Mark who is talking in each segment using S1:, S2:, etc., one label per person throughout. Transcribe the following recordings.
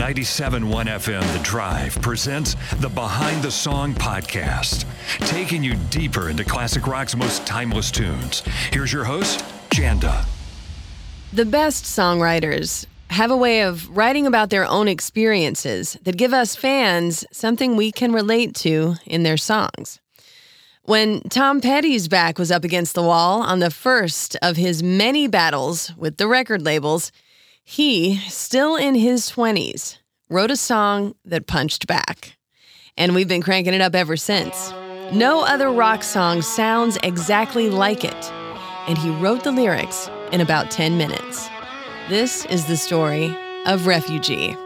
S1: 97.1 FM The Drive presents the Behind the Song podcast, taking you deeper into classic rock's most timeless tunes. Here's your host, Janda.
S2: The best songwriters have a way of writing about their own experiences that give us fans something we can relate to in their songs. When Tom Petty's back was up against the wall on the first of his many battles with the record labels, he, still in his 20s, wrote a song that punched back. And we've been cranking it up ever since. No other rock song sounds exactly like it. And he wrote the lyrics in about 10 minutes. This is the story of Refugee.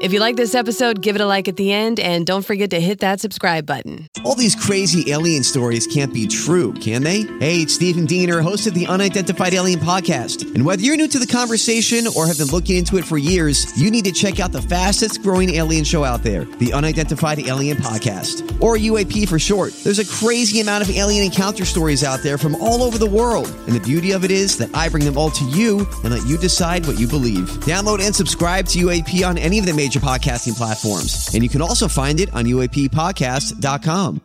S2: If you like this episode, give it a like at the end and don't forget to hit that subscribe button.
S3: All these crazy alien stories can't be true, can they? Hey, it's Stephen Diener, host of the Unidentified Alien Podcast. And whether you're new to the conversation or have been looking into it for years, you need to check out the fastest growing alien show out there, the Unidentified Alien Podcast, or UAP for short. There's a crazy amount of alien encounter stories out there from all over the world. And the beauty of it is that I bring them all to you and let you decide what you believe. Download and subscribe to UAP on any of the major podcasting platforms. And you can also find it on UAPpodcast.com.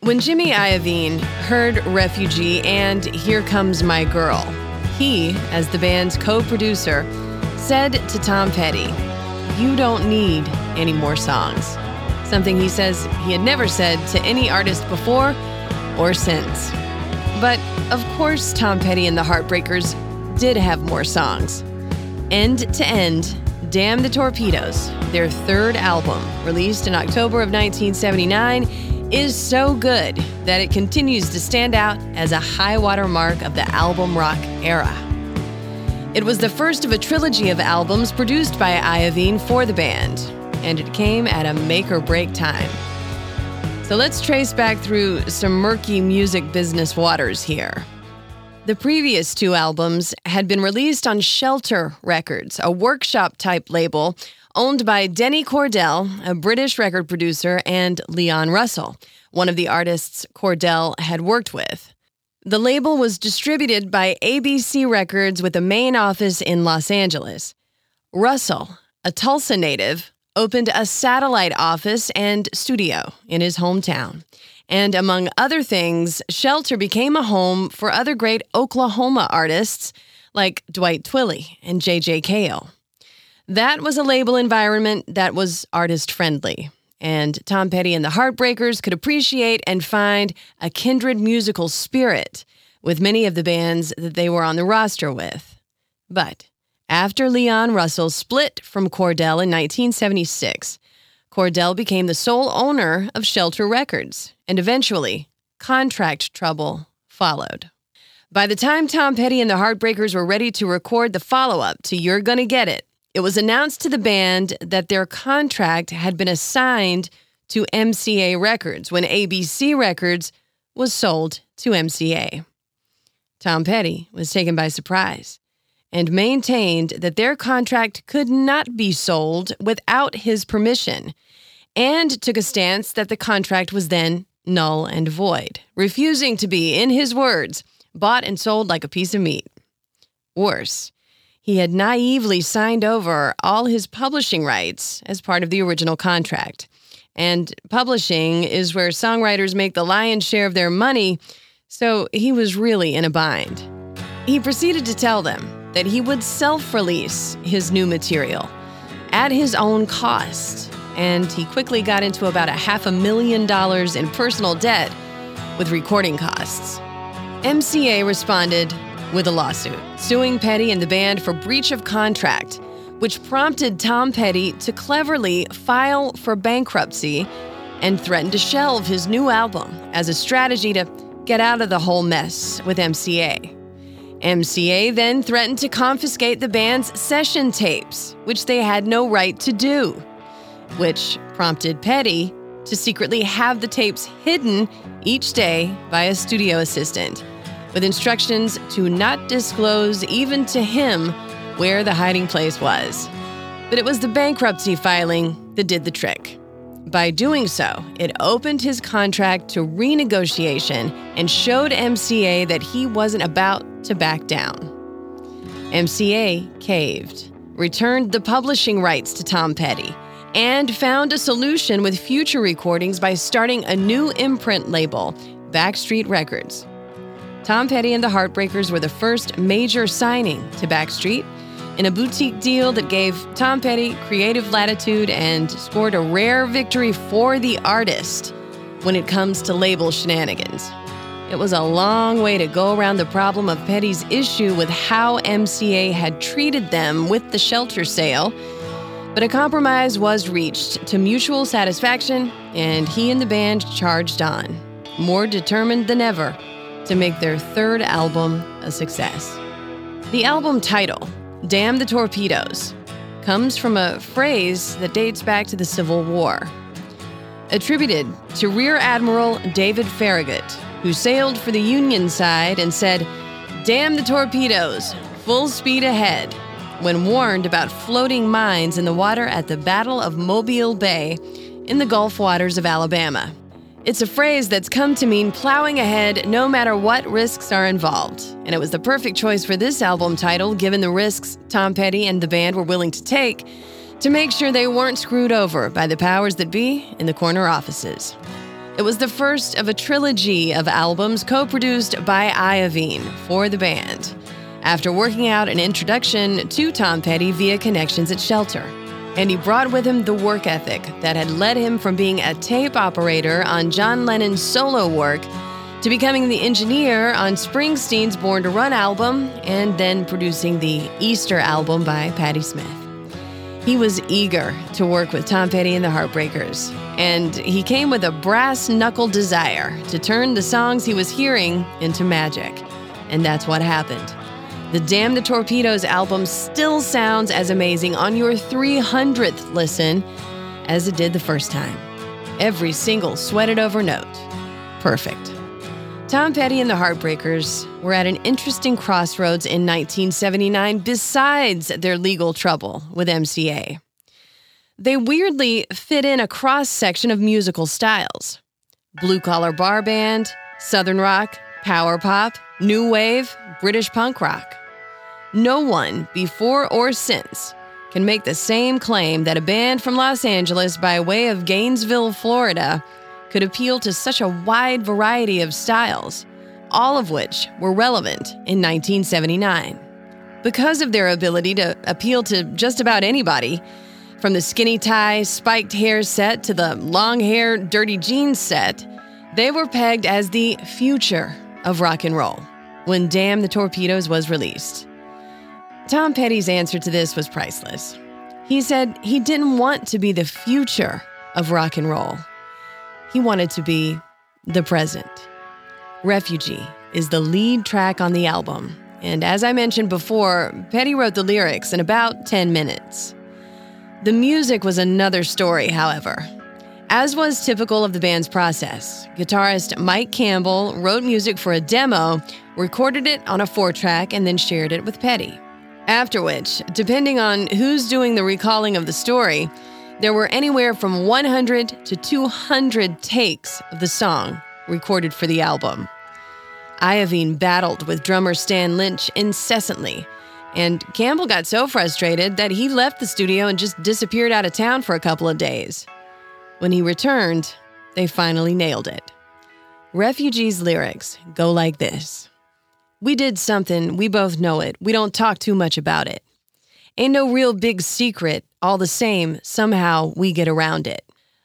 S2: When Jimmy Iovine heard Refugee and Here Comes My Girl, he, as the band's co producer, said to Tom Petty, You don't need any more songs. Something he says he had never said to any artist before or since. But of course, Tom Petty and the Heartbreakers did have more songs. End to end, Damn the Torpedoes, their third album, released in October of 1979, is so good that it continues to stand out as a high water mark of the album rock era. It was the first of a trilogy of albums produced by Iovine for the band, and it came at a make or break time. So let's trace back through some murky music business waters here. The previous two albums had been released on Shelter Records, a workshop type label owned by Denny Cordell, a British record producer, and Leon Russell, one of the artists Cordell had worked with. The label was distributed by ABC Records with a main office in Los Angeles. Russell, a Tulsa native, opened a satellite office and studio in his hometown. And among other things, Shelter became a home for other great Oklahoma artists like Dwight Twilley and J.J. Cale. That was a label environment that was artist friendly. And Tom Petty and the Heartbreakers could appreciate and find a kindred musical spirit with many of the bands that they were on the roster with. But after Leon Russell split from Cordell in 1976, Cordell became the sole owner of Shelter Records, and eventually, contract trouble followed. By the time Tom Petty and the Heartbreakers were ready to record the follow up to You're Gonna Get It, it was announced to the band that their contract had been assigned to MCA Records when ABC Records was sold to MCA. Tom Petty was taken by surprise and maintained that their contract could not be sold without his permission, and took a stance that the contract was then null and void, refusing to be, in his words, bought and sold like a piece of meat. Worse, he had naively signed over all his publishing rights as part of the original contract. And publishing is where songwriters make the lion's share of their money, so he was really in a bind. He proceeded to tell them that he would self release his new material at his own cost, and he quickly got into about a half a million dollars in personal debt with recording costs. MCA responded with a lawsuit, suing Petty and the band for breach of contract, which prompted Tom Petty to cleverly file for bankruptcy and threaten to shelve his new album as a strategy to get out of the whole mess with MCA. MCA then threatened to confiscate the band's session tapes, which they had no right to do, which prompted Petty to secretly have the tapes hidden each day by a studio assistant, with instructions to not disclose even to him where the hiding place was. But it was the bankruptcy filing that did the trick. By doing so, it opened his contract to renegotiation and showed MCA that he wasn't about to back down. MCA caved, returned the publishing rights to Tom Petty, and found a solution with future recordings by starting a new imprint label, Backstreet Records. Tom Petty and the Heartbreakers were the first major signing to Backstreet in a boutique deal that gave Tom Petty creative latitude and scored a rare victory for the artist when it comes to label shenanigans. It was a long way to go around the problem of Petty's issue with how MCA had treated them with the shelter sale, but a compromise was reached to mutual satisfaction, and he and the band charged on, more determined than ever to make their third album a success. The album title, Damn the Torpedoes, comes from a phrase that dates back to the Civil War. Attributed to Rear Admiral David Farragut, who sailed for the Union side and said, Damn the torpedoes, full speed ahead, when warned about floating mines in the water at the Battle of Mobile Bay in the Gulf waters of Alabama. It's a phrase that's come to mean plowing ahead no matter what risks are involved. And it was the perfect choice for this album title, given the risks Tom Petty and the band were willing to take to make sure they weren't screwed over by the powers that be in the corner offices. It was the first of a trilogy of albums co produced by Iovine for the band, after working out an introduction to Tom Petty via connections at Shelter and he brought with him the work ethic that had led him from being a tape operator on John Lennon's solo work to becoming the engineer on Springsteen's Born to Run album and then producing the Easter album by Patti Smith. He was eager to work with Tom Petty and the Heartbreakers, and he came with a brass knuckle desire to turn the songs he was hearing into magic. And that's what happened. The Damn the Torpedoes album still sounds as amazing on your 300th listen as it did the first time. Every single sweated over note. Perfect. Tom Petty and the Heartbreakers were at an interesting crossroads in 1979 besides their legal trouble with MCA. They weirdly fit in a cross section of musical styles blue collar bar band, southern rock, power pop, new wave, British punk rock. No one, before or since, can make the same claim that a band from Los Angeles by way of Gainesville, Florida, could appeal to such a wide variety of styles, all of which were relevant in 1979. Because of their ability to appeal to just about anybody, from the skinny tie, spiked hair set to the long hair, dirty jeans set, they were pegged as the future of rock and roll when Damn the Torpedoes was released. Tom Petty's answer to this was priceless. He said he didn't want to be the future of rock and roll, he wanted to be the present. Refugee is the lead track on the album, and as I mentioned before, Petty wrote the lyrics in about 10 minutes. The music was another story, however. As was typical of the band's process, guitarist Mike Campbell wrote music for a demo, recorded it on a four track, and then shared it with Petty. After which, depending on who's doing the recalling of the story, there were anywhere from 100 to 200 takes of the song recorded for the album. Iovine battled with drummer Stan Lynch incessantly, and Campbell got so frustrated that he left the studio and just disappeared out of town for a couple of days. When he returned, they finally nailed it. Refugee's lyrics go like this. We did something, we both know it. We don't talk too much about it. Ain't no real big secret, all the same, somehow we get around it.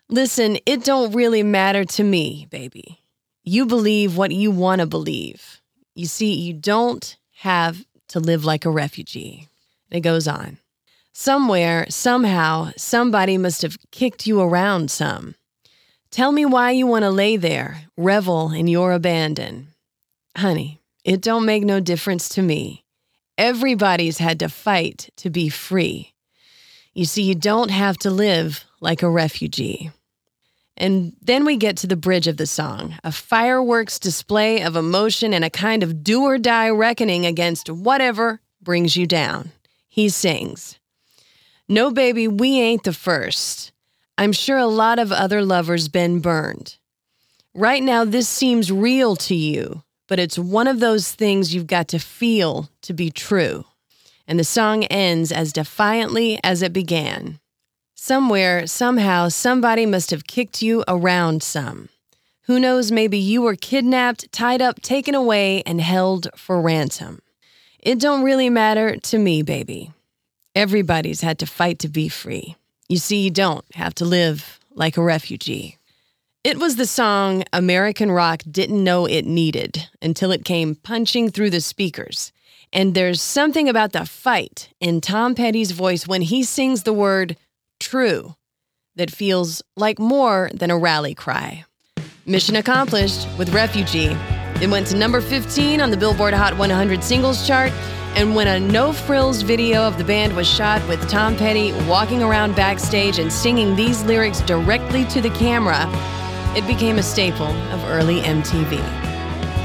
S2: Listen, it don't really matter to me, baby. You believe what you want to believe. You see, you don't have to live like a refugee. It goes on. Somewhere, somehow, somebody must have kicked you around some. Tell me why you want to lay there, revel in your abandon. Honey, it don't make no difference to me. Everybody's had to fight to be free. You see, you don't have to live like a refugee. And then we get to the bridge of the song, a fireworks display of emotion and a kind of do or die reckoning against whatever brings you down. He sings, No, baby, we ain't the first. I'm sure a lot of other lovers been burned. Right now, this seems real to you, but it's one of those things you've got to feel to be true. And the song ends as defiantly as it began. Somewhere, somehow, somebody must have kicked you around some. Who knows, maybe you were kidnapped, tied up, taken away, and held for ransom. It don't really matter to me, baby. Everybody's had to fight to be free. You see, you don't have to live like a refugee. It was the song American rock didn't know it needed until it came punching through the speakers. And there's something about the fight in Tom Petty's voice when he sings the word true that feels like more than a rally cry. Mission accomplished with Refugee. It went to number 15 on the Billboard Hot 100 singles chart. And when a no frills video of the band was shot with Tom Petty walking around backstage and singing these lyrics directly to the camera, it became a staple of early MTV.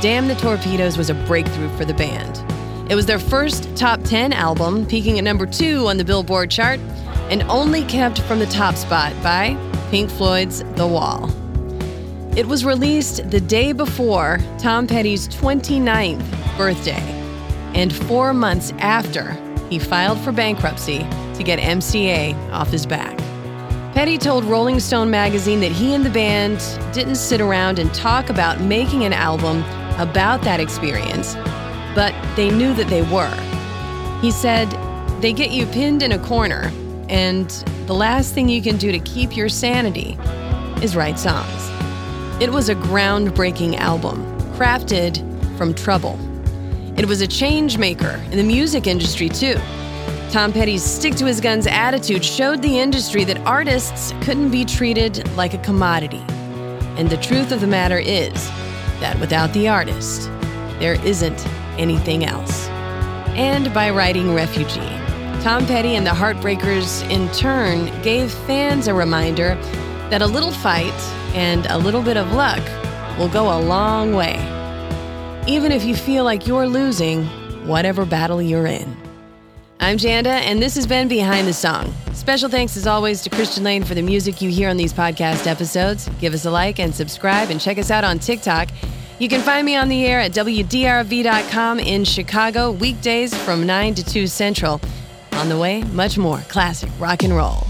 S2: Damn the Torpedoes was a breakthrough for the band. It was their first top 10 album, peaking at number 2 on the Billboard chart, and only kept from the top spot by Pink Floyd's The Wall. It was released the day before Tom Petty's 29th birthday, and four months after he filed for bankruptcy to get MCA off his back. Petty told Rolling Stone magazine that he and the band didn't sit around and talk about making an album about that experience, but they knew that they were. He said, They get you pinned in a corner, and the last thing you can do to keep your sanity is write songs. It was a groundbreaking album, crafted from trouble. It was a change maker in the music industry, too. Tom Petty's stick to his guns attitude showed the industry that artists couldn't be treated like a commodity. And the truth of the matter is that without the artist, there isn't anything else. And by writing Refugee, Tom Petty and the Heartbreakers in turn gave fans a reminder that a little fight and a little bit of luck will go a long way. Even if you feel like you're losing whatever battle you're in. I'm Janda, and this has been Behind the Song. Special thanks, as always, to Christian Lane for the music you hear on these podcast episodes. Give us a like and subscribe, and check us out on TikTok. You can find me on the air at WDRV.com in Chicago, weekdays from 9 to 2 Central. On the way, much more classic rock and roll.